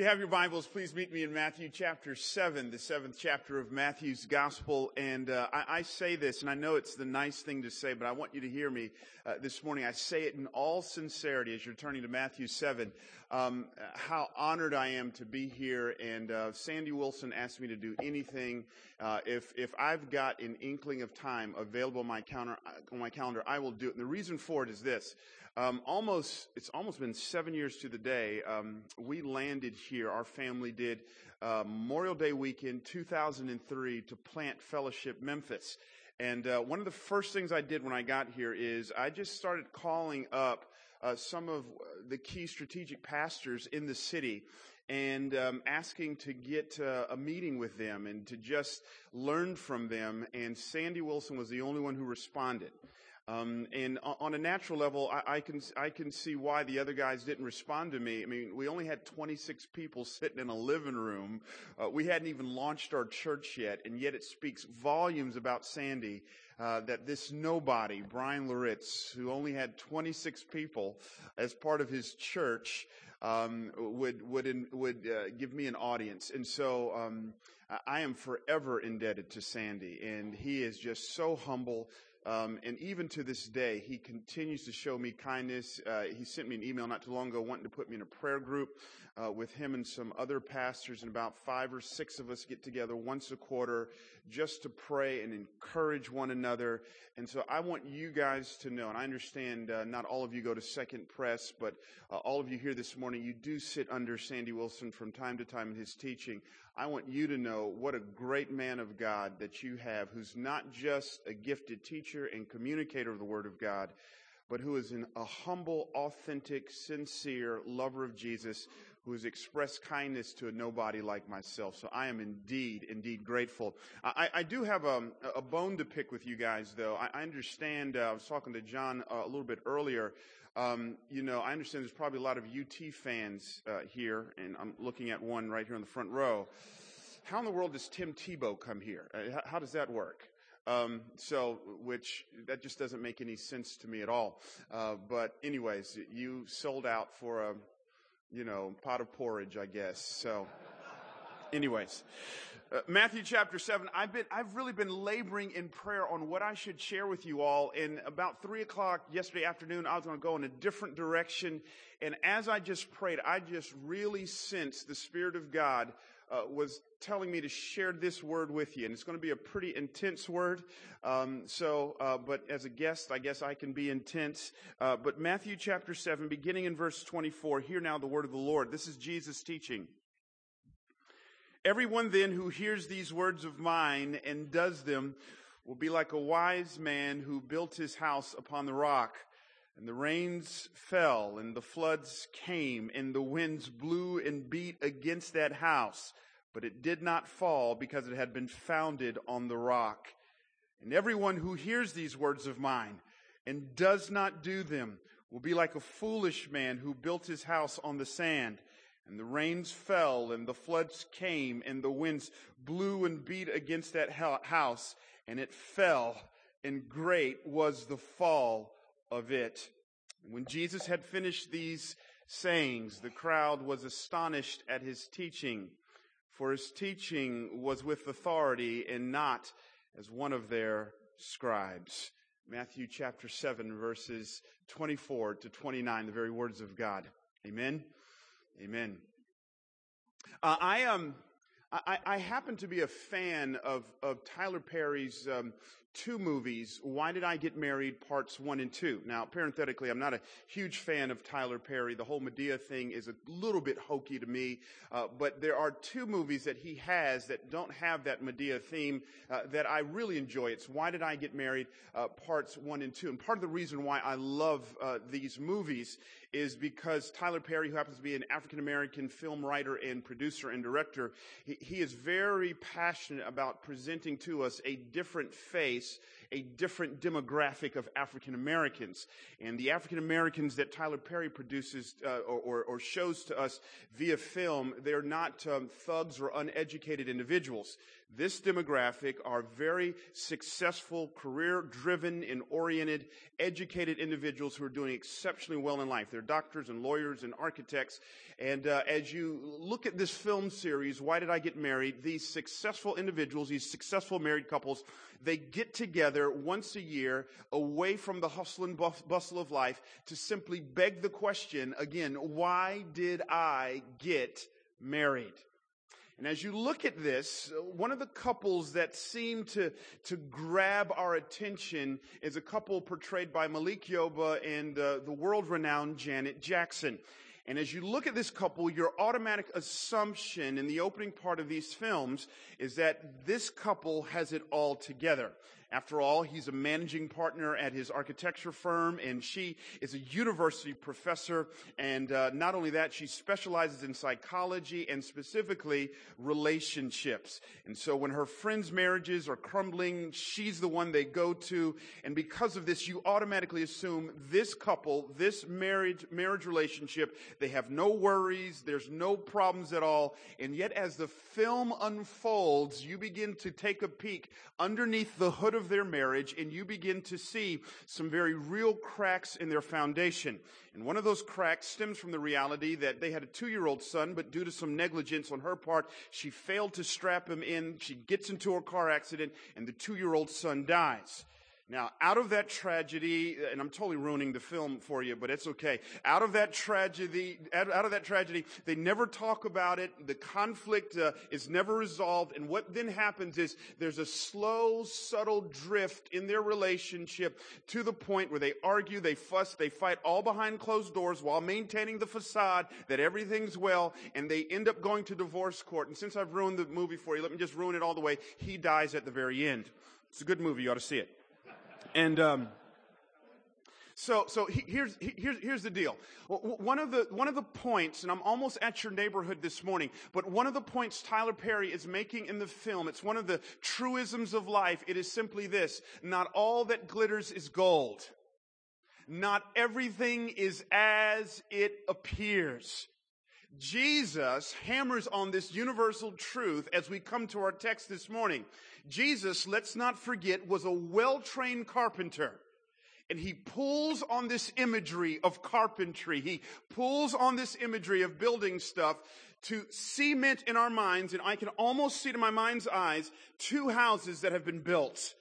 you have your Bibles, please meet me in Matthew chapter 7, the seventh chapter of Matthew's Gospel. And uh, I, I, say this, and I know it's the nice thing to say, but I want you to hear me uh, this morning. I say it in all sincerity as you're turning to Matthew 7. Um, how honored I am to be here. And uh, Sandy Wilson asked me to do anything. Uh, if if I've got an inkling of time available on my, counter, on my calendar, I will do it. And the reason for it is this. Um, almost, it's almost been seven years to the day. Um, we landed here, our family did, uh, Memorial Day weekend 2003 to plant Fellowship Memphis. And uh, one of the first things I did when I got here is I just started calling up uh, some of the key strategic pastors in the city and um, asking to get uh, a meeting with them and to just learn from them. And Sandy Wilson was the only one who responded. Um, and on a natural level, I, I, can I can see why the other guys didn't respond to me. I mean, we only had 26 people sitting in a living room. Uh, we hadn't even launched our church yet, and yet it speaks volumes about Sandy uh, that this nobody, Bryan Loritts, who only had 26 people as part of his church, um, would would in, would uh, give me an audience, and so um, I am forever indebted to Sandy, and he is just so humble um, and even to this day, he continues to show me kindness. Uh, he sent me an email not too long ago wanting to put me in a prayer group uh, with him and some other pastors, and about five or six of us get together once a quarter just to pray and encourage one another. And so I want you guys to know, and I understand uh, not all of you go to Second Press, but uh, all of you here this morning, you do sit under Sandy Wilson from time to time in his teaching. I want you to know what a great man of God that you have who's not just a gifted teacher and communicator of the Word of God, but who is an, a humble, authentic, sincere lover of Jesus who has expressed kindness to a nobody like myself. So I am indeed, indeed grateful. I, I do have a, a, bone to pick with you guys, though. I, I understand, uh, I was talking to John uh, a little bit earlier. Um, you know, I understand there's probably a lot of UT fans uh, here, and I'm looking at one right here in the front row. How in the world does Tim Tebow come here? Uh, how does that work? Um, so, which that just doesn't make any sense to me at all. Uh, but, anyways, you sold out for a, you know, pot of porridge, I guess. So, anyways, uh, Matthew chapter 7, I've been, I've really been laboring in prayer on what I should share with you all. And about three o'clock yesterday afternoon, I was going to go in a different direction. And as I just prayed, I just really sensed the Spirit of God uh, was telling me to share this word with you. And it's going to be a pretty intense word. Um, so, uh, but as a guest, I guess I can be intense. Uh, but Matthew chapter 7, beginning in verse 24, hear now the word of the Lord. This is Jesus teaching. Everyone then who hears these words of mine and does them will be like a wise man who built his house upon the rock. And the rains fell, and the floods came, and the winds blew and beat against that house, but it did not fall because it had been founded on the rock. And everyone who hears these words of mine and does not do them will be like a foolish man who built his house on the sand. And the rains fell, and the floods came, and the winds blew and beat against that house, and it fell, and great was the fall of it. When Jesus had finished these sayings, the crowd was astonished at his teaching, for his teaching was with authority and not as one of their scribes. Matthew chapter 7, verses 24 to 29, the very words of God. Amen. Amen. Uh, I um, I, I, happen to be a fan of of Tyler Perry's um, two movies, Why Did I Get Married, parts one and two. Now, parenthetically, I'm not a huge fan of Tyler Perry. The whole Madea thing is a little bit hokey to me, uh, but there are two movies that he has that don't have that Madea theme uh, that I really enjoy. It's Why Did I Get Married, uh, parts one and two. And part of the reason why I love uh, these movies is because Tyler Perry, who happens to be an African American film writer and producer and director, he, he, is very passionate about presenting to us a different face a different demographic of African Americans. And the African Americans that Tyler Perry produces uh, or, or, shows to us via film, they're not um, thugs or uneducated individuals. This demographic are very successful, career driven and oriented, educated individuals who are doing exceptionally well in life. They're doctors and lawyers and architects. And uh, as you look at this film series, Why Did I Get Married? These successful individuals, these successful married couples, they get together once a year away from the hustle and bustle of life to simply beg the question again, why did I get married? And as you look at this, one of the couples that seem to, to grab our attention is a couple portrayed by Malik Yoba and uh, the world renowned Janet Jackson. And as you look at this couple, your automatic assumption in the opening part of these films is that this couple has it all together. After all, he's a managing partner at his architecture firm, and she is a university professor. And uh, not only that, she specializes in psychology and specifically relationships. And so when her friends' marriages are crumbling, she's the one they go to. And because of this, you automatically assume this couple, this marriage, marriage relationship, they have no worries, there's no problems at all. And yet, as the film unfolds, you begin to take a peek underneath the hood of of their marriage and you begin to see some very real cracks in their foundation. And one of those cracks stems from the reality that they had a two year old son, but due to some negligence on her part, she failed to strap him in. She gets into a car accident and the two year old son dies. Now, out of that tragedy, and I'm totally ruining the film for you, but it's okay. Out of that tragedy, out, of that tragedy, they never talk about it. The conflict uh, is never resolved. And what then happens is there's a slow, subtle drift in their relationship to the point where they argue, they fuss, they fight all behind closed doors while maintaining the facade that everything's well, and they end up going to divorce court. And since I've ruined the movie for you, let me just ruin it all the way. He dies at the very end. It's a good movie. You ought to see it. And um, so, so here's, here's, here's the deal. One of the, one of the points, and I'm almost at your neighborhood this morning, but one of the points Tyler Perry is making in the film, it's one of the truisms of life. It is simply this. Not all that glitters is gold. Not everything is as it appears. Jesus hammers on this universal truth as we come to our text this morning. Jesus, let's not forget, was a well-trained carpenter. And he pulls on this imagery of carpentry. He pulls on this imagery of building stuff to cement in our minds, and I can almost see to my mind's eyes two houses that have been built.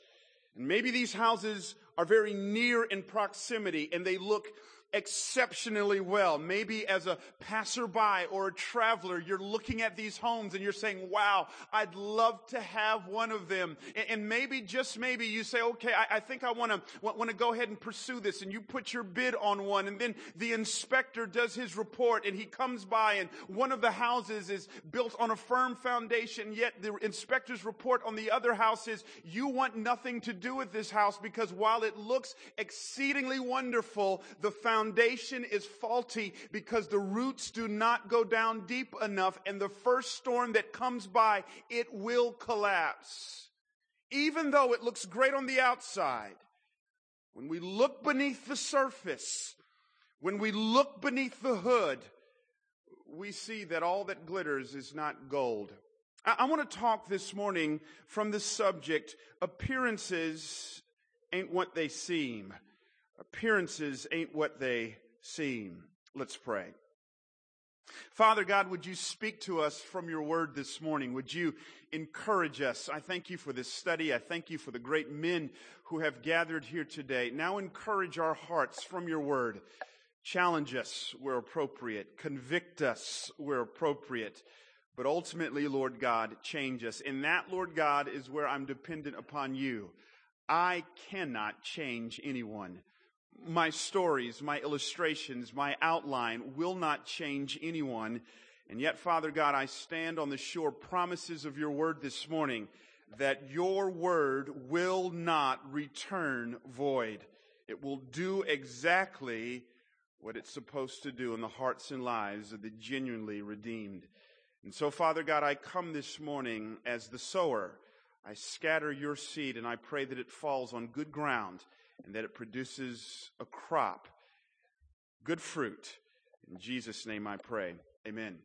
And maybe these houses are very near in proximity and they look exceptionally well. Maybe as a passerby or a traveler, you're looking at these homes and you're saying, wow, I'd love to have one of them. And, maybe, just maybe, you say, okay, I, think I want to, want to go ahead and pursue this. And you put your bid on one. And then the inspector does his report and he comes by and one of the houses is built on a firm foundation. Yet the inspector's report on the other house is, you want nothing to do with this house because while it looks exceedingly wonderful, the foundation foundation is faulty because the roots do not go down deep enough and the first storm that comes by, it will collapse. Even though it looks great on the outside, when we look beneath the surface, when we look beneath the hood, we see that all that glitters is not gold. I, I want to talk this morning from the subject appearances ain't what they seem. Appearances ain't what they seem. Let's pray. Father God, would you speak to us from your word this morning? Would you encourage us? I thank you for this study. I thank you for the great men who have gathered here today. Now encourage our hearts from your word. Challenge us where appropriate. Convict us where appropriate. But ultimately, Lord God, change us. And that, Lord God, is where I'm dependent upon you. I cannot change anyone my stories, my illustrations, my outline will not change anyone. And yet, Father God, I stand on the sure promises of your word this morning that your word will not return void. It will do exactly what it's supposed to do in the hearts and lives of the genuinely redeemed. And so, Father God, I come this morning as the sower. I scatter your seed and I pray that it falls on good ground and that it produces a crop, good fruit. In Jesus' name I pray. Amen.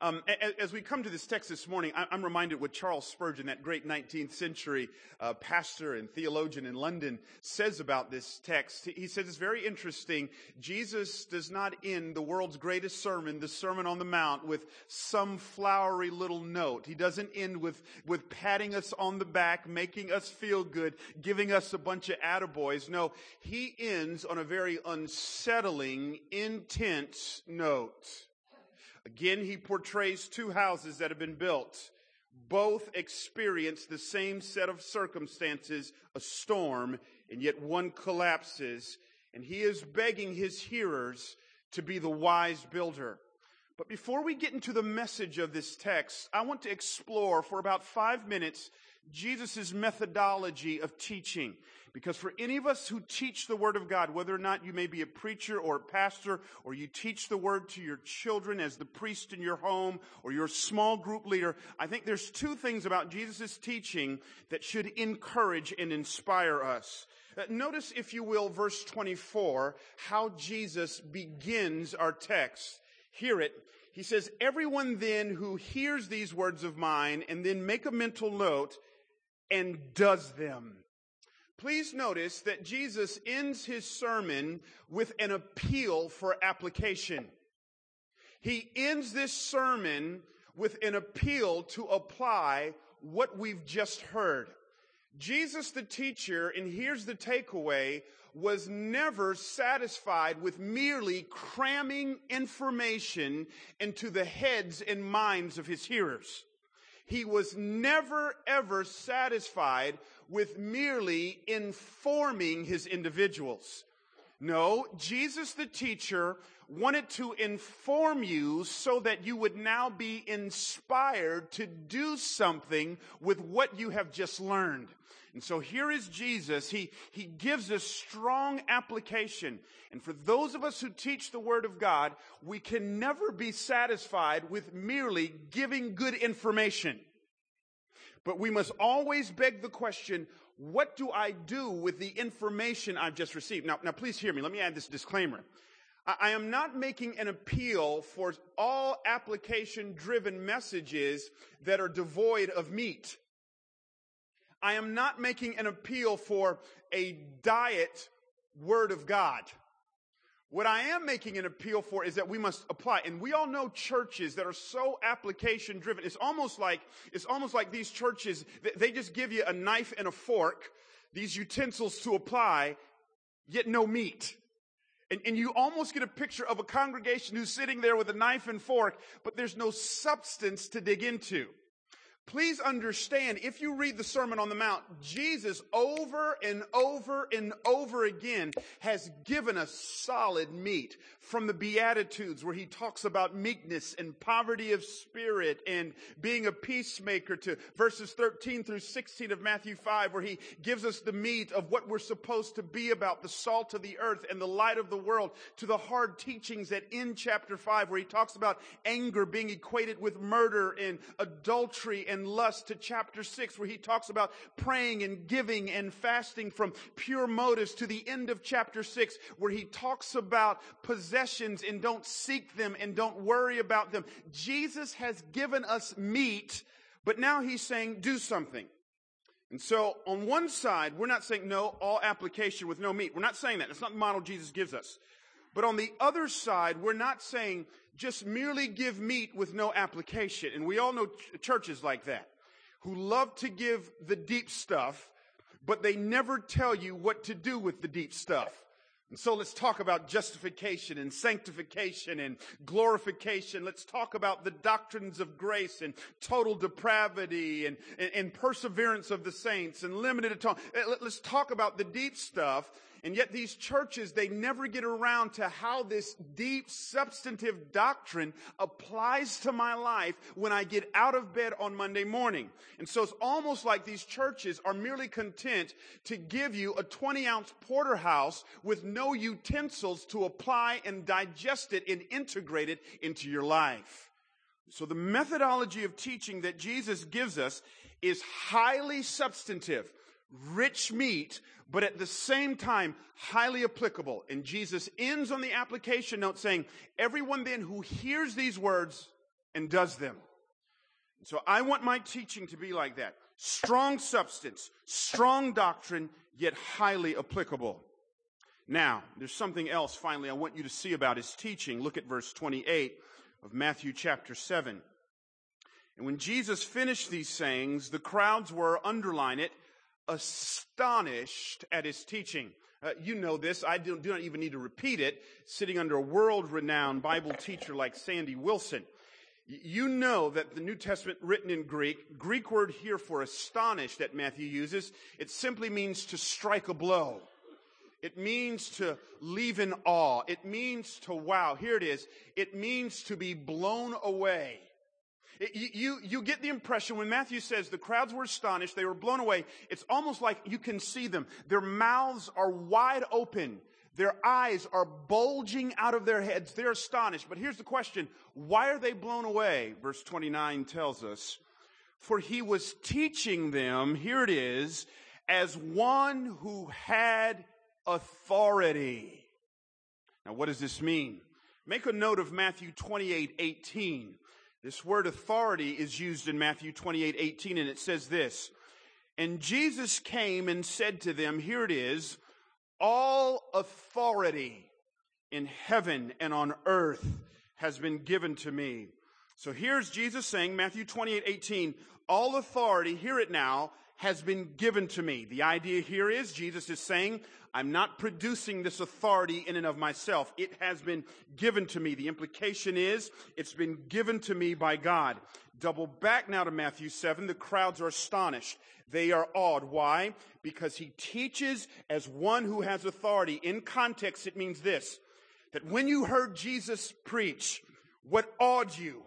Um, as we come to this text this morning, I'm reminded what Charles Spurgeon, that great 19th century uh, pastor and theologian in London, says about this text. He says it's very interesting. Jesus does not end the world's greatest sermon, the Sermon on the Mount, with some flowery little note. He doesn't end with, with patting us on the back, making us feel good, giving us a bunch of attaboys. No, he ends on a very unsettling, intense note. Again, he portrays two houses that have been built. Both experience the same set of circumstances, a storm, and yet one collapses. And he is begging his hearers to be the wise builder. But before we get into the message of this text, I want to explore for about five minutes Jesus' methodology of teaching. Because for any of us who teach the Word of God, whether or not you may be a preacher or a pastor, or you teach the Word to your children as the priest in your home, or you're a small group leader, I think there's two things about Jesus' teaching that should encourage and inspire us. Uh, notice, if you will, verse 24, how Jesus begins our text. Hear it. He says, Everyone then who hears these words of mine and then make a mental note and does them Please notice that Jesus ends his sermon with an appeal for application. He ends this sermon with an appeal to apply what we've just heard. Jesus, the teacher, and here's the takeaway, was never satisfied with merely cramming information into the heads and minds of his hearers. He was never ever satisfied with merely informing his individuals. No, Jesus the teacher wanted to inform you so that you would now be inspired to do something with what you have just learned. And so here is Jesus. He, he gives us strong application. And for those of us who teach the Word of God, we can never be satisfied with merely giving good information. But we must always beg the question, what do I do with the information I've just received? Now, now please hear me. Let me add this disclaimer. I, I am not making an appeal for all application driven messages that are devoid of meat. I am not making an appeal for a diet word of God. What I am making an appeal for is that we must apply. And we all know churches that are so application driven. It's almost like, it's almost like these churches, they just give you a knife and a fork, these utensils to apply, yet no meat. And, and you almost get a picture of a congregation who's sitting there with a knife and fork, but there's no substance to dig into. Please understand, if you read the Sermon on the Mount, Jesus over and over and over again has given us solid meat from the Beatitudes where he talks about meekness and poverty of spirit and being a peacemaker to verses 13 through 16 of Matthew 5 where he gives us the meat of what we're supposed to be about, the salt of the earth and the light of the world to the hard teachings that in chapter 5 where he talks about anger being equated with murder and adultery and lust to chapter 6 where he talks about praying and giving and fasting from pure motives to the end of chapter 6 where he talks about possessions and don't seek them and don't worry about them. Jesus has given us meat, but now he's saying do something. And so on one side, we're not saying no, all application with no meat. We're not saying that. That's not the model Jesus gives us. But on the other side, we're not saying just merely give meat with no application. And we all know ch- churches like that who love to give the deep stuff, but they never tell you what to do with the deep stuff. And so let's talk about justification and sanctification and glorification. Let's talk about the doctrines of grace and total depravity and, and, and perseverance of the saints and limited atonement. Eh, let's talk about the deep stuff and yet these churches, they never get around to how this deep substantive doctrine applies to my life when I get out of bed on Monday morning. And so it's almost like these churches are merely content to give you a 20 ounce porterhouse with no utensils to apply and digest it and integrate it into your life. So the methodology of teaching that Jesus gives us is highly substantive, rich meat, but at the same time highly applicable. And Jesus ends on the application note saying, everyone then who hears these words and does them. So I want my teaching to be like that. Strong substance, strong doctrine, yet highly applicable. Now, there's something else finally I want you to see about his teaching. Look at verse 28 of Matthew chapter 7. And when Jesus finished these sayings, the crowds were, underline it, astonished at his teaching. Uh, you know this. I do, do not even need to repeat it. Sitting under a world renowned Bible teacher like Sandy Wilson. You know that the New Testament written in Greek, Greek word here for astonished that Matthew uses, it simply means to strike a blow. It means to leave in awe. It means to wow. Here it is. It means to be blown away. It, you, you get the impression when Matthew says the crowds were astonished, they were blown away. It's almost like you can see them. Their mouths are wide open. Their eyes are bulging out of their heads. They're astonished. But here's the question. Why are they blown away? Verse 29 tells us, for he was teaching them, here it is, as one who had authority. Now, what does this mean? Make a note of Matthew 28 18. This word authority is used in Matthew 28 18, and it says this And Jesus came and said to them, Here it is, all authority in heaven and on earth has been given to me. So here's Jesus saying, Matthew 28 18, all authority, hear it now, has been given to me. The idea here is Jesus is saying, I'm not producing this authority in and of myself. It has been given to me. The implication is it's been given to me by God. Double back now to Matthew 7. The crowds are astonished. They are awed. Why? Because he teaches as one who has authority. In context, it means this that when you heard Jesus preach, what awed you,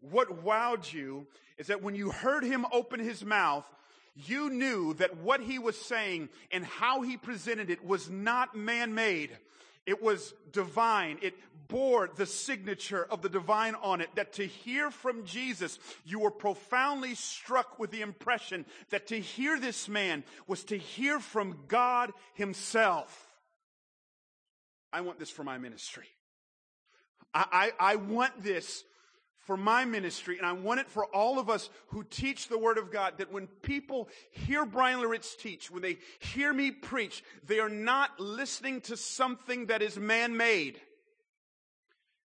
what wowed you, is that when you heard him open his mouth, you knew that what he was saying and how he presented it was not man made. It was divine. It bore the signature of the divine on it. That to hear from Jesus, you were profoundly struck with the impression that to hear this man was to hear from God himself. I want this for my ministry. I, I, I want this for my ministry, and I want it for all of us who teach the Word of God, that when people hear Bryan Loritts teach, when they hear me preach, they are not listening to something that is man-made.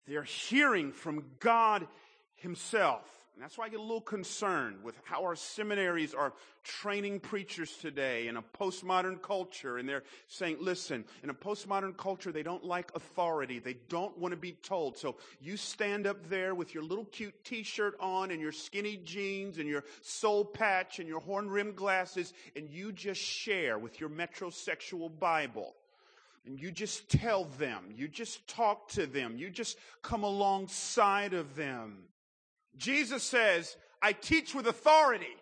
They are hearing from God Himself. And that's why I get a little concerned with how our seminaries are training preachers today in a postmodern culture. And they're saying, listen, in a postmodern culture, they don't like authority. They don't want to be told. So you stand up there with your little cute t-shirt on and your skinny jeans and your soul patch and your horn rimmed glasses and you just share with your metrosexual Bible. And you just tell them, you just talk to them, you just come alongside of them. Jesus says, I teach with authority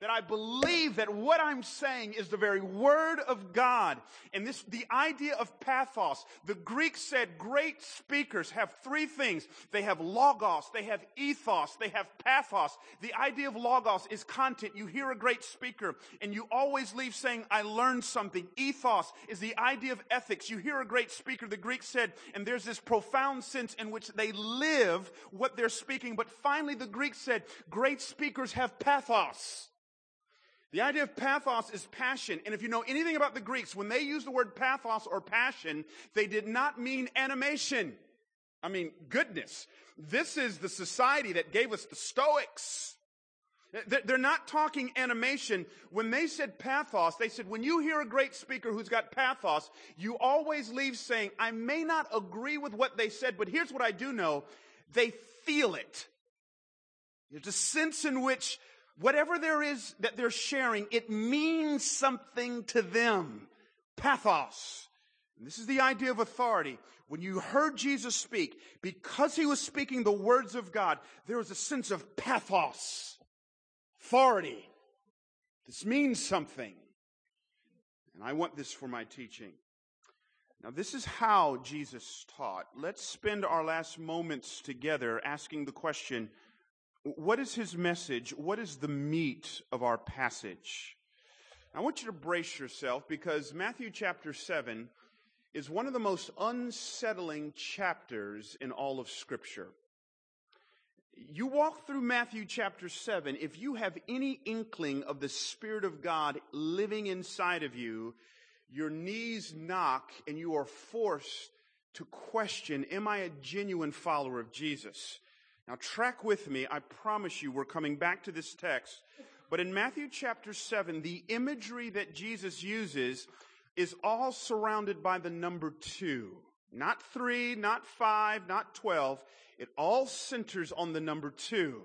that I believe that what I'm saying is the very word of God. And this, the idea of pathos, the Greeks said great speakers have three things. They have logos, they have ethos, they have pathos. The idea of logos is content. You hear a great speaker and you always leave saying, I learned something. Ethos is the idea of ethics. You hear a great speaker, the Greeks said, and there's this profound sense in which they live what they're speaking. But finally, the Greeks said, great speakers have pathos. The idea of pathos is passion. And if you know anything about the Greeks, when they use the word pathos or passion, they did not mean animation. I mean, goodness. This is the society that gave us the Stoics. They're not talking animation. When they said pathos, they said, when you hear a great speaker who's got pathos, you always leave saying, I may not agree with what they said, but here's what I do know. They feel it. There's a sense in which whatever there is that they're sharing, it means something to them. Pathos. And this is the idea of authority. When you heard Jesus speak, because he was speaking the words of God, there was a sense of pathos, authority. This means something. And I want this for my teaching. Now, this is how Jesus taught. Let's spend our last moments together asking the question what is his message? What is the meat of our passage? I want you to brace yourself because Matthew chapter 7 is one of the most unsettling chapters in all of Scripture. You walk through Matthew chapter 7, if you have any inkling of the Spirit of God living inside of you, your knees knock and you are forced to question, am I a genuine follower of Jesus? Now track with me. I promise you we're coming back to this text. But in Matthew chapter 7, the imagery that Jesus uses is all surrounded by the number two. Not three, not five, not twelve. It all centers on the number two.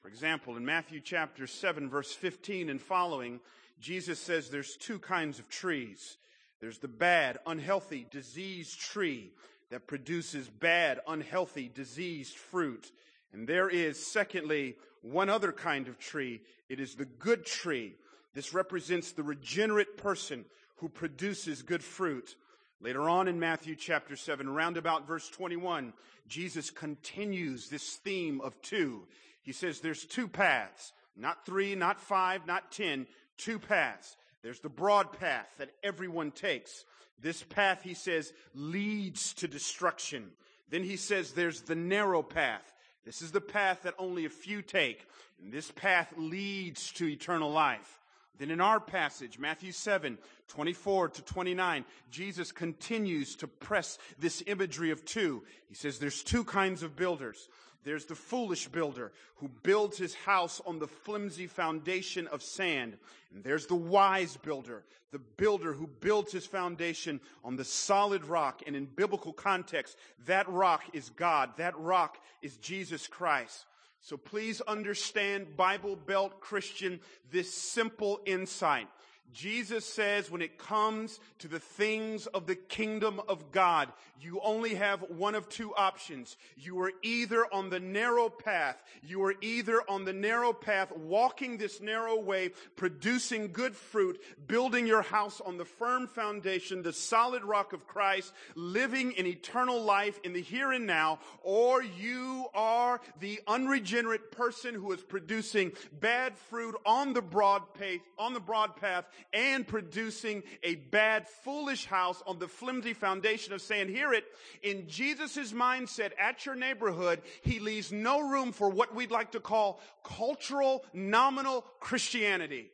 For example, in Matthew chapter 7, verse 15 and following, Jesus says there's two kinds of trees. There's the bad, unhealthy, diseased tree that produces bad, unhealthy, diseased fruit. And there is, secondly, one other kind of tree. It is the good tree. This represents the regenerate person who produces good fruit. Later on in Matthew chapter 7, around about verse 21, Jesus continues this theme of two. He says there's two paths, not three, not five, not ten, two paths. There's the broad path that everyone takes. This path, he says, leads to destruction. Then he says there's the narrow path. This is the path that only a few take. And this path leads to eternal life. Then in our passage, Matthew 7, 24 to 29, Jesus continues to press this imagery of two. He says there's two kinds of builders. There's the foolish builder who builds his house on the flimsy foundation of sand. And there's the wise builder, the builder who builds his foundation on the solid rock. And in biblical context, that rock is God. That rock is Jesus Christ. So please understand, Bible Belt Christian, this simple insight. Jesus says when it comes to the things of the kingdom of God, you only have one of two options. You are either on the narrow path, you are either on the narrow path, walking this narrow way, producing good fruit, building your house on the firm foundation, the solid rock of Christ, living in eternal life in the here and now, or you are the unregenerate person who is producing bad fruit on the broad path, on the broad path and producing a bad, foolish house on the flimsy foundation of sand. Hear it. In Jesus' mindset at your neighborhood, he leaves no room for what we'd like to call cultural, nominal Christianity.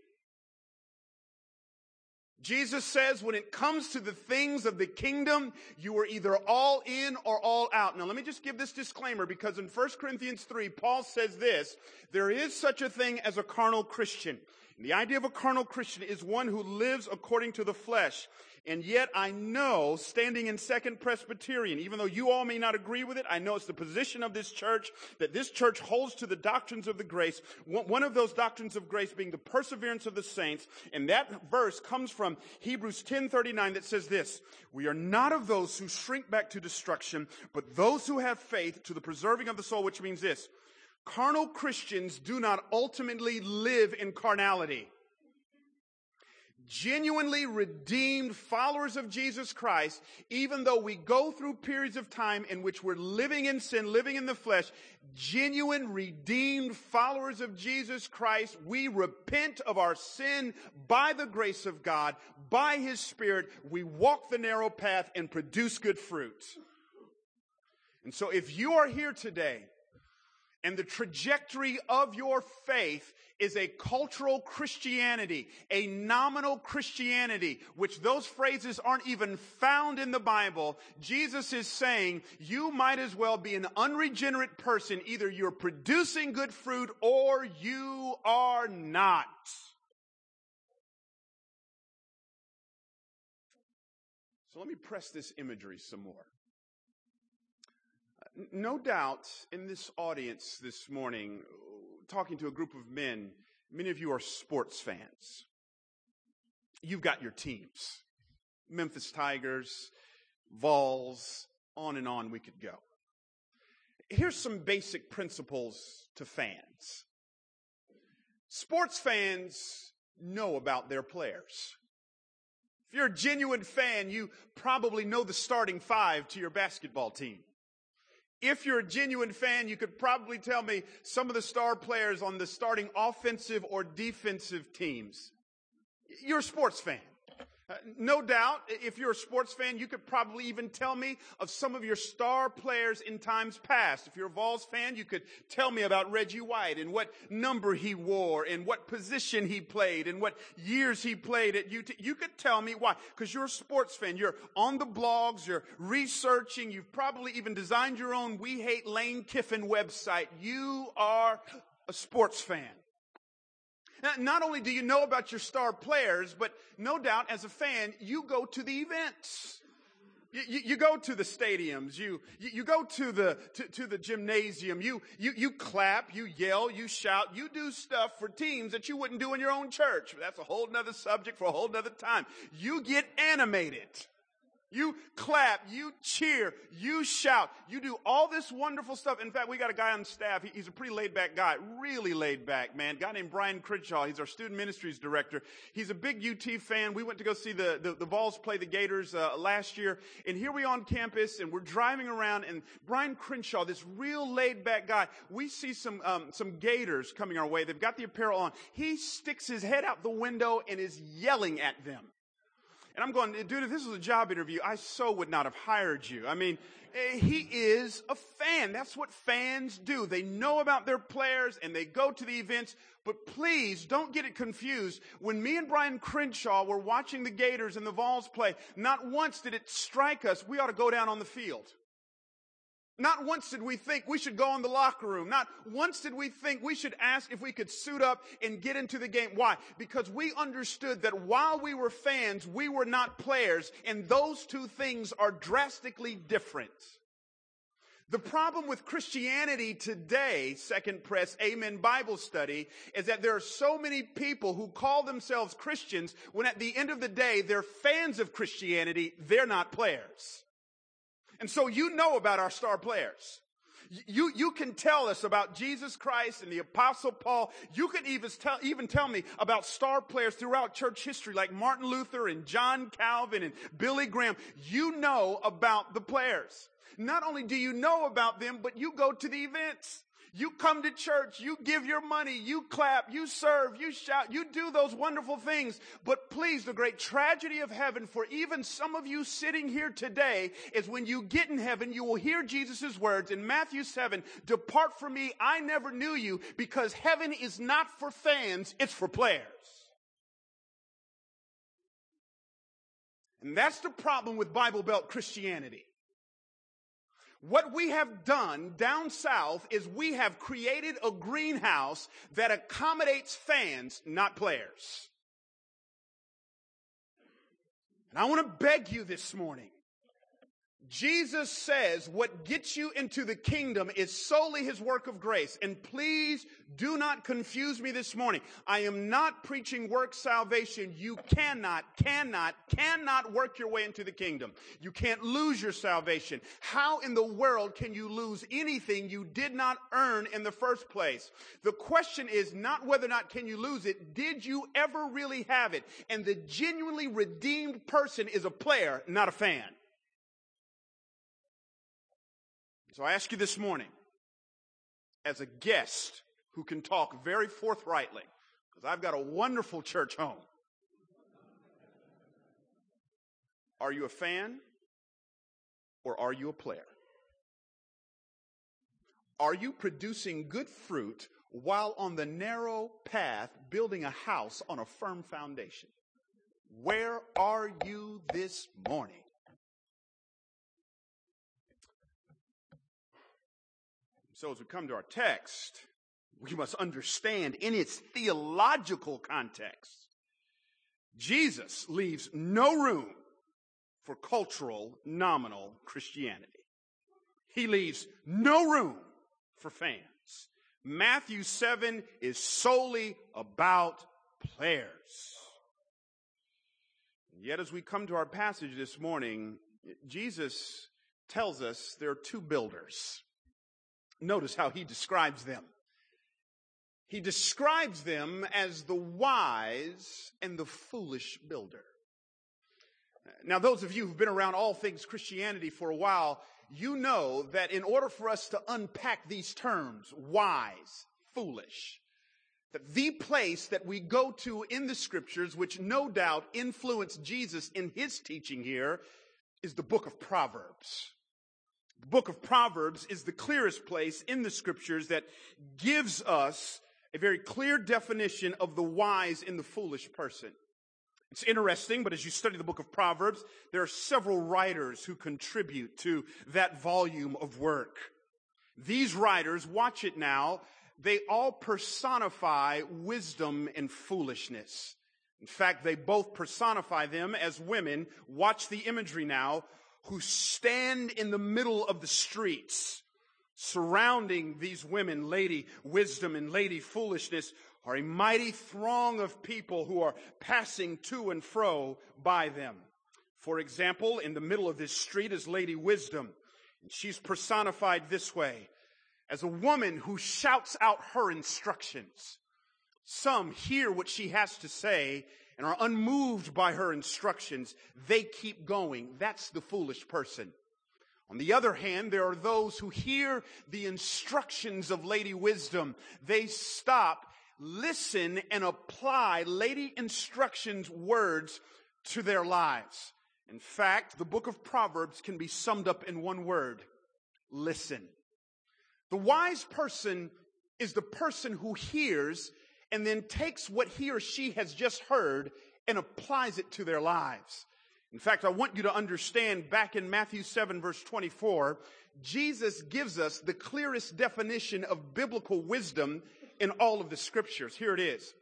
Jesus says when it comes to the things of the kingdom, you are either all in or all out. Now let me just give this disclaimer because in 1 Corinthians 3, Paul says this, there is such a thing as a carnal Christian. And the idea of a carnal Christian is one who lives according to the flesh. And yet I know, standing in Second Presbyterian, even though you all may not agree with it, I know it's the position of this church that this church holds to the doctrines of the grace. One of those doctrines of grace being the perseverance of the saints. And that verse comes from Hebrews 10:39 that says this, "We are not of those who shrink back to destruction, but those who have faith to the preserving of the soul," which means this, carnal Christians do not ultimately live in carnality. Genuinely redeemed followers of Jesus Christ, even though we go through periods of time in which we're living in sin, living in the flesh, genuine redeemed followers of Jesus Christ, we repent of our sin by the grace of God, by His Spirit, we walk the narrow path and produce good fruit. And so if you are here today and the trajectory of your faith is a cultural Christianity, a nominal Christianity, which those phrases aren't even found in the Bible. Jesus is saying you might as well be an unregenerate person. Either you're producing good fruit or you are not. So let me press this imagery some more. No doubt in this audience this morning, talking to a group of men, many of you are sports fans. You've got your teams. Memphis Tigers, Vols, on and on we could go. Here's some basic principles to fans. Sports fans know about their players. If you're a genuine fan, you probably know the starting five to your basketball team. If you're a genuine fan, you could probably tell me some of the star players on the starting offensive or defensive teams. You're a sports fan. Uh, no doubt, if you're a sports fan, you could probably even tell me of some of your star players in times past. If you're a Vols fan, you could tell me about Reggie White and what number he wore and what position he played and what years he played at UT. You could tell me why. Because you're a sports fan. You're on the blogs, you're researching, you've probably even designed your own We Hate Lane Kiffin website. You are a sports fan. Not only do you know about your star players, but no doubt as a fan, you go to the events. You, you, you, go to the stadiums, you, you, you go to the, to, to, the gymnasium, you, you, you clap, you yell, you shout, you do stuff for teams that you wouldn't do in your own church. That's a whole nother subject for a whole nother time. You get animated. You clap, you cheer, you shout, you do all this wonderful stuff. In fact, we got a guy on staff. He, he's a pretty laid back guy, really laid back, man. A guy named Brian Crenshaw. He's our student ministries director. He's a big UT fan. We went to go see the, the, the Vols play the Gators uh, last year. And here we on campus and we're driving around and Brian Crenshaw, this real laid back guy, we see some, um, some Gators coming our way. They've got the apparel on. He sticks his head out the window and is yelling at them. And I'm going, dude, if this was a job interview, I so would not have hired you. I mean, eh, he is a fan. That's what fans do. They know about their players and they go to the events. But please don't get it confused. When me and Brian Crenshaw were watching the Gators and the Vols play, not once did it strike us we ought to go down on the field. Not once did we think we should go in the locker room. Not once did we think we should ask if we could suit up and get into the game. Why? Because we understood that while we were fans, we were not players, and those two things are drastically different. The problem with Christianity today, Second Press Amen Bible Study, is that there are so many people who call themselves Christians when at the end of the day, they're fans of Christianity, they're not players. And so you know about our star players. You, you can tell us about Jesus Christ and the apostle Paul. You can even tell, even tell me about star players throughout church history like Martin Luther and John Calvin and Billy Graham. You know about the players. Not only do you know about them, but you go to the events. You come to church, you give your money, you clap, you serve, you shout, you do those wonderful things. But please, the great tragedy of heaven for even some of you sitting here today is when you get in heaven, you will hear Jesus' words in Matthew 7, depart from me, I never knew you, because heaven is not for fans, it's for players. And that's the problem with Bible Belt Christianity. What we have done down south is we have created a greenhouse that accommodates fans, not players. And I want to beg you this morning Jesus says what gets you into the kingdom is solely his work of grace. And please do not confuse me this morning. I am not preaching work salvation. You cannot, cannot, cannot work your way into the kingdom. You can't lose your salvation. How in the world can you lose anything you did not earn in the first place? The question is not whether or not can you lose it. Did you ever really have it? And the genuinely redeemed person is a player, not a fan. So I ask you this morning, as a guest who can talk very forthrightly, because I've got a wonderful church home. Are you a fan or are you a player? Are you producing good fruit while on the narrow path building a house on a firm foundation? Where are you this morning? So, as we come to our text, we must understand in its theological context, Jesus leaves no room for cultural, nominal Christianity. He leaves no room for fans. Matthew 7 is solely about players. Yet, as we come to our passage this morning, Jesus tells us there are two builders. Notice how he describes them. He describes them as the wise and the foolish builder. Now, those of you who've been around all things Christianity for a while, you know that in order for us to unpack these terms, wise, foolish, that the place that we go to in the scriptures, which no doubt influenced Jesus in his teaching here, is the book of Proverbs. The book of Proverbs is the clearest place in the scriptures that gives us a very clear definition of the wise and the foolish person. It's interesting, but as you study the book of Proverbs, there are several writers who contribute to that volume of work. These writers, watch it now, they all personify wisdom and foolishness. In fact, they both personify them as women. Watch the imagery now, who stand in the middle of the streets surrounding these women, Lady Wisdom and Lady Foolishness, are a mighty throng of people who are passing to and fro by them. For example, in the middle of this street is Lady Wisdom. And she's personified this way as a woman who shouts out her instructions. Some hear what she has to say and are unmoved by her instructions. They keep going. That's the foolish person. On the other hand, there are those who hear the instructions of Lady Wisdom. They stop, listen, and apply Lady Instruction's words to their lives. In fact, the book of Proverbs can be summed up in one word. Listen. The wise person is the person who hears and then takes what he or she has just heard and applies it to their lives. In fact, I want you to understand back in Matthew 7 verse 24, Jesus gives us the clearest definition of biblical wisdom in all of the scriptures. Here it is.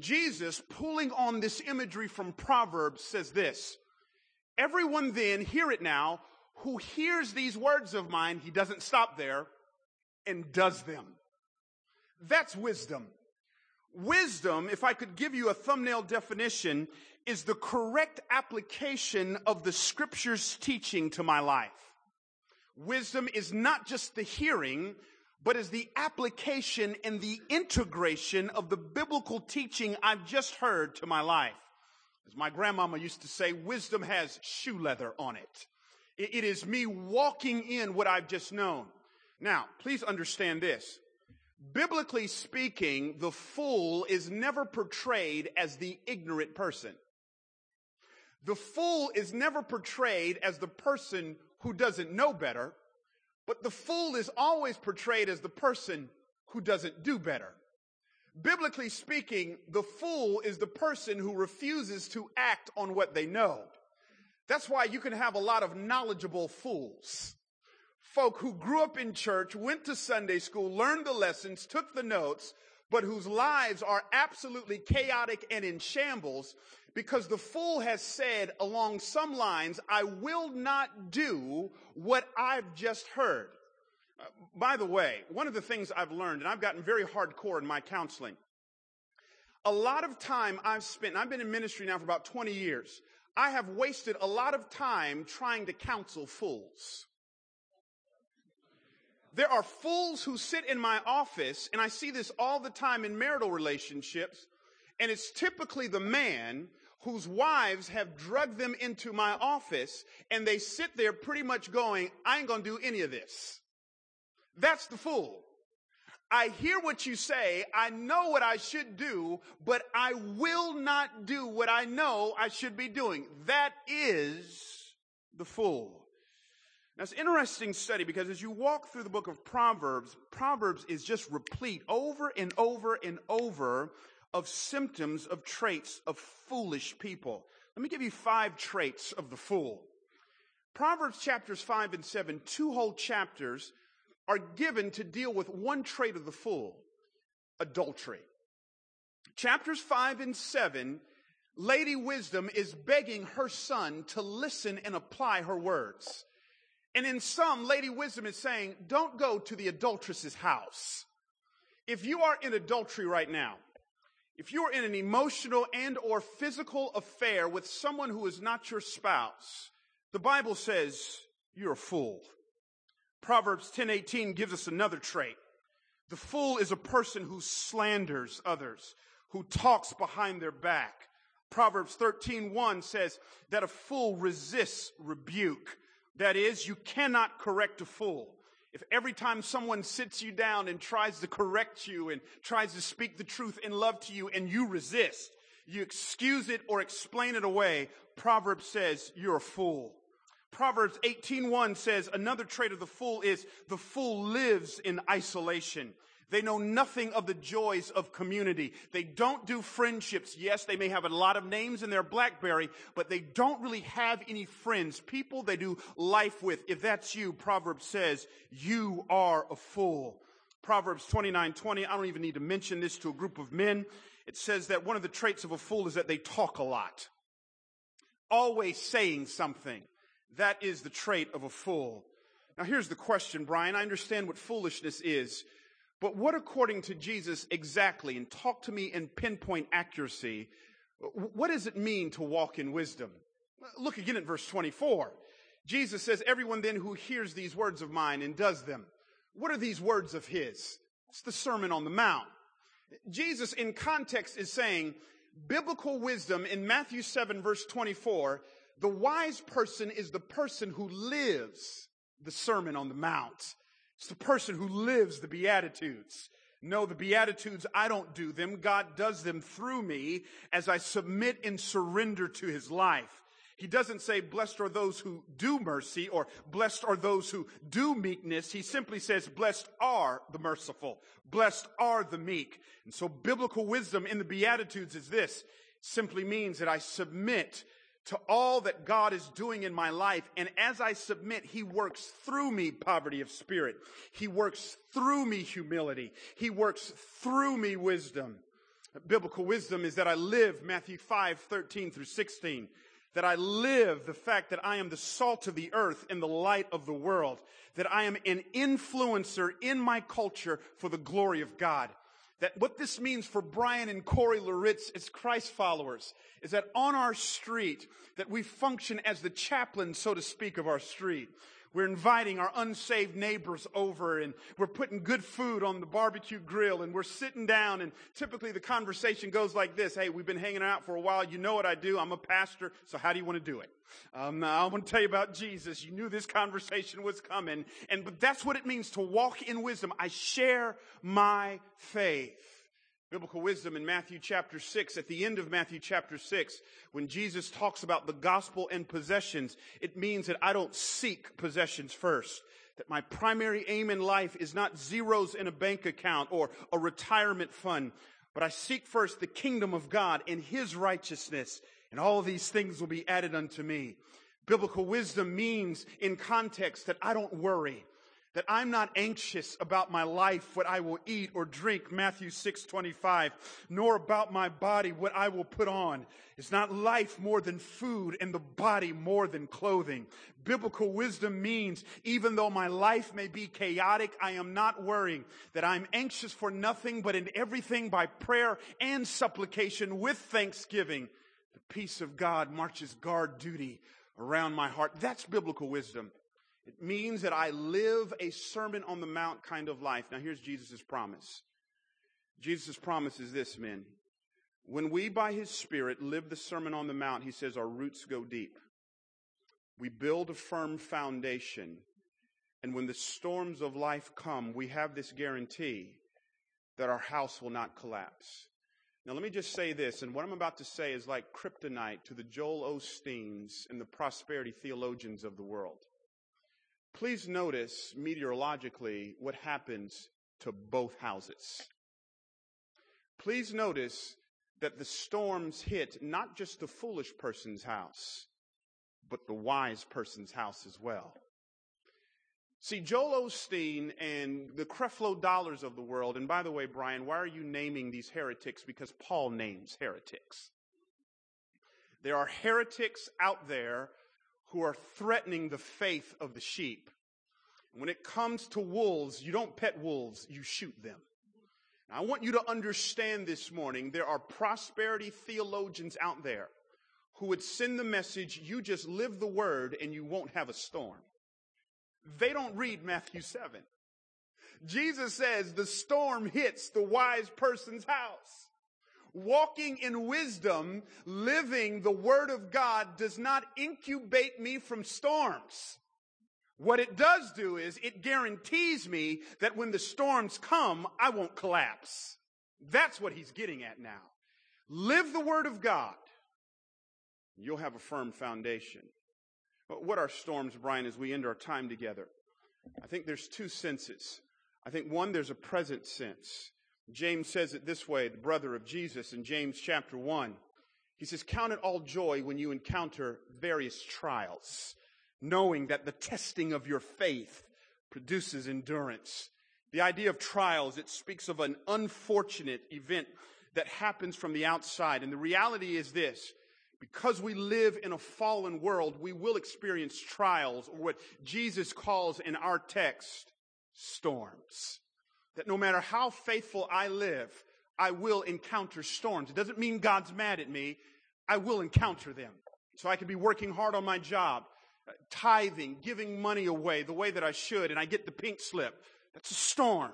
Jesus, pulling on this imagery from Proverbs, says this, Everyone then, hear it now, who hears these words of mine, he doesn't stop there, and does them. That's wisdom. Wisdom, if I could give you a thumbnail definition, is the correct application of the scripture's teaching to my life. Wisdom is not just the hearing, but is the application and the integration of the biblical teaching I've just heard to my life. As my grandmama used to say, wisdom has shoe leather on it. It is me walking in what I've just known. Now, please understand this. Biblically speaking, the fool is never portrayed as the ignorant person. The fool is never portrayed as the person who doesn't know better, but the fool is always portrayed as the person who doesn't do better. Biblically speaking, the fool is the person who refuses to act on what they know. That's why you can have a lot of knowledgeable fools folk who grew up in church, went to Sunday school, learned the lessons, took the notes, but whose lives are absolutely chaotic and in shambles because the fool has said along some lines, I will not do what I've just heard. Uh, by the way, one of the things I've learned, and I've gotten very hardcore in my counseling, a lot of time I've spent, I've been in ministry now for about 20 years. I have wasted a lot of time trying to counsel fools. There are fools who sit in my office, and I see this all the time in marital relationships, and it's typically the man whose wives have drugged them into my office, and they sit there pretty much going, I ain't gonna do any of this. That's the fool. I hear what you say, I know what I should do, but I will not do what I know I should be doing. That is the fool. Now it's an interesting study because as you walk through the book of Proverbs, Proverbs is just replete over and over and over of symptoms of traits of foolish people. Let me give you five traits of the fool. Proverbs chapters five and seven, two whole chapters, are given to deal with one trait of the fool, adultery. Chapters five and seven, Lady Wisdom is begging her son to listen and apply her words. And in some, Lady Wisdom is saying, don't go to the adulteress's house. If you are in adultery right now, if you are in an emotional and or physical affair with someone who is not your spouse, the Bible says you're a fool. Proverbs 10:18 gives us another trait. The fool is a person who slanders others, who talks behind their back. Proverbs 13:1 says that a fool resists rebuke. That is, you cannot correct a fool. If every time someone sits you down and tries to correct you and tries to speak the truth in love to you and you resist, you excuse it or explain it away, Proverbs says you're a fool. Proverbs 18:1 says another trait of the fool is the fool lives in isolation. They know nothing of the joys of community. They don't do friendships. Yes, they may have a lot of names in their Blackberry, but they don't really have any friends, people they do life with. If that's you, Proverbs says, you are a fool. Proverbs 29, 20, I don't even need to mention this to a group of men. It says that one of the traits of a fool is that they talk a lot. Always saying something. That is the trait of a fool. Now here's the question, Bryan. I understand what foolishness is. But what, according to Jesus, exactly, and talk to me in pinpoint accuracy, what does it mean to walk in wisdom? Look again at verse 24. Jesus says, Everyone then who hears these words of mine and does them. What are these words of his? It's the Sermon on the Mount. Jesus, in context, is saying, biblical wisdom in Matthew 7, verse 24, the wise person is the person who lives the Sermon on the Mount. It's the person who lives the Beatitudes. No, the Beatitudes, I don't do them. God does them through me as I submit and surrender to His life. He doesn't say, blessed are those who do mercy or blessed are those who do meekness. He simply says, blessed are the merciful. Blessed are the meek. And so biblical wisdom in the Beatitudes is this. Simply means that I submit to all that God is doing in my life. And as I submit, He works through me poverty of spirit. He works through me humility. He works through me wisdom. Biblical wisdom is that I live Matthew 5, 13 through 16. That I live the fact that I am the salt of the earth and the light of the world. That I am an influencer in my culture for the glory of God that what this means for Bryan and Korie Loritts as Christ followers is that on our street, that we function as the chaplain, so to speak, of our street. We're inviting our unsaved neighbors over and we're putting good food on the barbecue grill and we're sitting down and typically the conversation goes like this. Hey, we've been hanging out for a while. You know what I do. I'm a pastor. So how do you want to do it? Um, I want to tell you about Jesus. You knew this conversation was coming. And, but that's what it means to walk in wisdom. I share my faith biblical wisdom in Matthew chapter 6, at the end of Matthew chapter 6, when Jesus talks about the gospel and possessions, it means that I don't seek possessions first. That my primary aim in life is not zeros in a bank account or a retirement fund, but I seek first the kingdom of God and his righteousness, and all these things will be added unto me. Biblical wisdom means in context that I don't worry that I'm not anxious about my life, what I will eat or drink, Matthew 6, 25, nor about my body, what I will put on. Is not life more than food and the body more than clothing? Biblical wisdom means even though my life may be chaotic, I am not worrying that I'm anxious for nothing, but in everything by prayer and supplication with thanksgiving. The peace of God marches guard duty around my heart. That's biblical wisdom. It means that I live a Sermon on the Mount kind of life. Now, here's Jesus' promise. Jesus' promise is this, men. When we, by His Spirit, live the Sermon on the Mount, He says our roots go deep. We build a firm foundation. And when the storms of life come, we have this guarantee that our house will not collapse. Now, let me just say this, and what I'm about to say is like kryptonite to the Joel Osteens and the prosperity theologians of the world. Please notice meteorologically what happens to both houses. Please notice that the storms hit not just the foolish person's house, but the wise person's house as well. See, Joel Osteen and the Creflo Dollars of the world, and by the way, Bryan, why are you naming these heretics? Because Paul names heretics. There are heretics out there who are threatening the faith of the sheep. When it comes to wolves, you don't pet wolves, you shoot them. Now, I want you to understand this morning there are prosperity theologians out there who would send the message you just live the word and you won't have a storm. They don't read Matthew 7. Jesus says the storm hits the wise person's house. Walking in wisdom, living the Word of God does not incubate me from storms. What it does do is it guarantees me that when the storms come, I won't collapse. That's what he's getting at now. Live the Word of God. You'll have a firm foundation. But What are storms, Bryan, as we end our time together? I think there's two senses. I think one, there's a present sense. James says it this way, the brother of Jesus in James chapter 1. He says, Count it all joy when you encounter various trials, knowing that the testing of your faith produces endurance. The idea of trials, it speaks of an unfortunate event that happens from the outside. And the reality is this because we live in a fallen world, we will experience trials, or what Jesus calls in our text, storms. That no matter how faithful I live, I will encounter storms. It doesn't mean God's mad at me. I will encounter them. So I could be working hard on my job, uh, tithing, giving money away the way that I should, and I get the pink slip. That's a storm.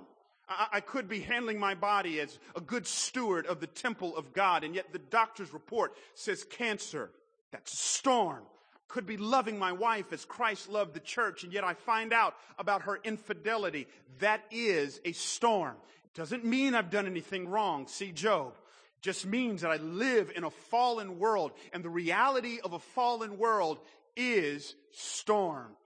I, I could be handling my body as a good steward of the temple of God, and yet the doctor's report says cancer. That's a storm. Could be loving my wife as Christ loved the church, and yet I find out about her infidelity. That is a storm. Doesn't mean I've done anything wrong. See Job just means that I live in a fallen world, and the reality of a fallen world is storms.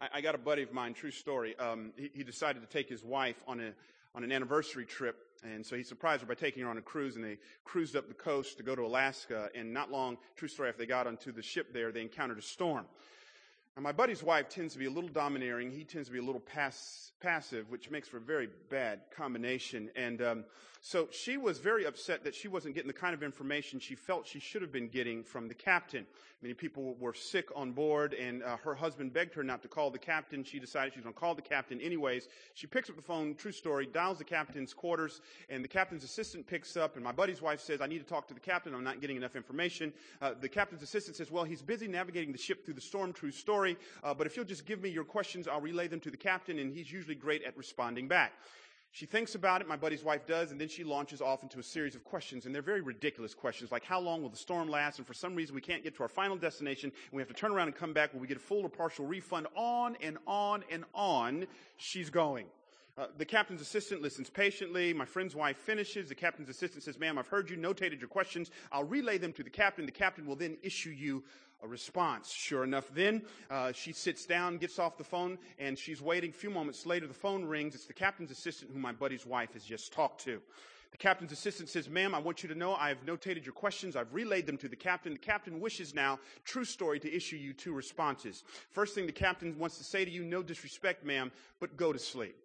I, I got a buddy of mine, true story. Um, he, he, decided to take his wife on a on an anniversary trip, and so he surprised her by taking her on a cruise. And they cruised up the coast to go to Alaska. And not long, true story, after they got onto the ship there, they encountered a storm. Now, my buddy's wife tends to be a little domineering. He tends to be a little pass, passive, which makes for a very bad combination. And um, so she was very upset that she wasn't getting the kind of information she felt she should have been getting from the captain. Many people were sick on board, and uh, her husband begged her not to call the captain. She decided she was going to call the captain anyways. She picks up the phone, true story, dials the captain's quarters, and the captain's assistant picks up, and my buddy's wife says, I need to talk to the captain. I'm not getting enough information. Uh, the captain's assistant says, Well, he's busy navigating the ship through the storm, true story, uh, but if you'll just give me your questions, I'll relay them to the captain, and he's usually great at responding back. She thinks about it, my buddy's wife does, and then she launches off into a series of questions, and they're very ridiculous questions, like how long will the storm last, and for some reason we can't get to our final destination, and we have to turn around and come back, will we get a full or partial refund? On and on and on she's going. Uh, the captain's assistant listens patiently. My friend's wife finishes. The captain's assistant says, Ma'am, I've heard you, notated your questions. I'll relay them to the captain. The captain will then issue you a response. Sure enough, then uh, she sits down, gets off the phone, and she's waiting. A few moments later, the phone rings. It's the captain's assistant who my buddy's wife has just talked to. The captain's assistant says, Ma'am, I want you to know I've notated your questions. I've relayed them to the captain. The captain wishes now, true story, to issue you two responses. First thing the captain wants to say to you, no disrespect, ma'am, but go to sleep.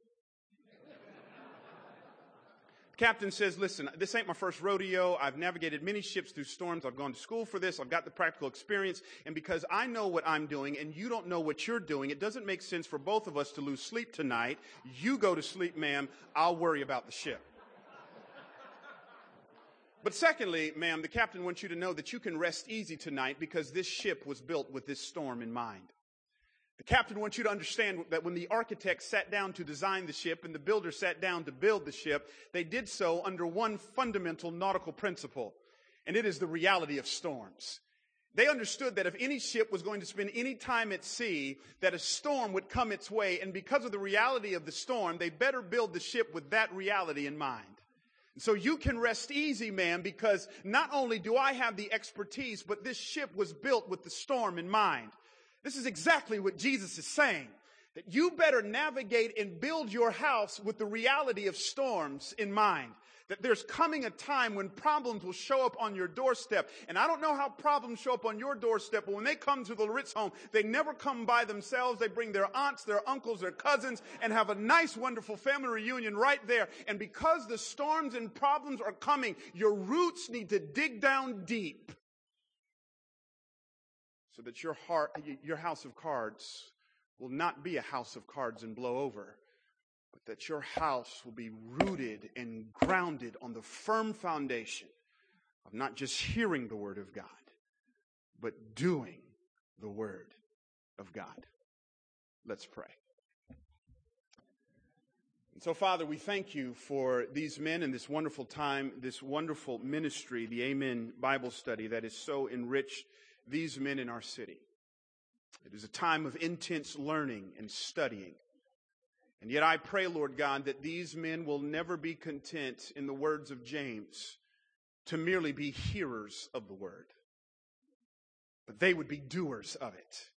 Captain says, listen, this ain't my first rodeo. I've navigated many ships through storms. I've gone to school for this. I've got the practical experience. And because I know what I'm doing and you don't know what you're doing, it doesn't make sense for both of us to lose sleep tonight. You go to sleep, ma'am. I'll worry about the ship. But secondly, ma'am, the captain wants you to know that you can rest easy tonight because this ship was built with this storm in mind. The captain wants you to understand that when the architect sat down to design the ship and the builder sat down to build the ship, they did so under one fundamental nautical principle, and it is the reality of storms. They understood that if any ship was going to spend any time at sea, that a storm would come its way, and because of the reality of the storm, they better build the ship with that reality in mind. So you can rest easy, man, because not only do I have the expertise, but this ship was built with the storm in mind. This is exactly what Jesus is saying. That you better navigate and build your house with the reality of storms in mind. That there's coming a time when problems will show up on your doorstep. And I don't know how problems show up on your doorstep, but when they come to the Ritz home, they never come by themselves. They bring their aunts, their uncles, their cousins, and have a nice, wonderful family reunion right there. And because the storms and problems are coming, your roots need to dig down deep so that your heart, your house of cards will not be a house of cards and blow over, but that your house will be rooted and grounded on the firm foundation of not just hearing the word of God, but doing the word of God. Let's pray. And so, Father, we thank you for these men and this wonderful time, this wonderful ministry, the Amen Bible study that is so enriched these men in our city. It is a time of intense learning and studying. And yet I pray, Lord God, that these men will never be content, in the words of James, to merely be hearers of the word, but they would be doers of it.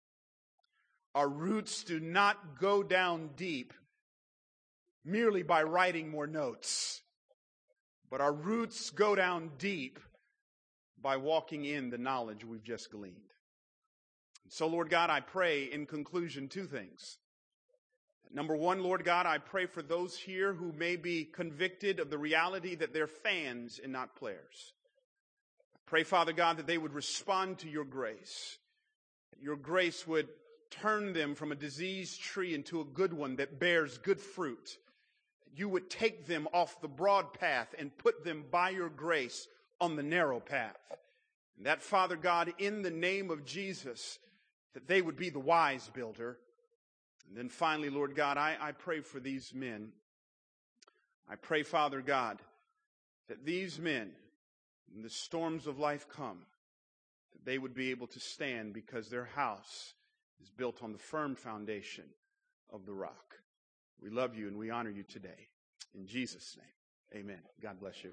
Our roots do not go down deep merely by writing more notes, but our roots go down deep by walking in the knowledge we've just gleaned. So, Lord God, I pray in conclusion two things. Number one, Lord God, I pray for those here who may be convicted of the reality that they're fans and not players. Pray, Father God, that they would respond to your grace. Your grace would turn them from a diseased tree into a good one that bears good fruit. You would take them off the broad path and put them by your grace on the narrow path. And that, Father God, in the name of Jesus, that they would be the wise builder and then finally, Lord God, I, I pray for these men. I pray, Father God, that these men, when the storms of life come, that they would be able to stand because their house is built on the firm foundation of the rock. We love you and we honor you today. In Jesus' name, amen. God bless you.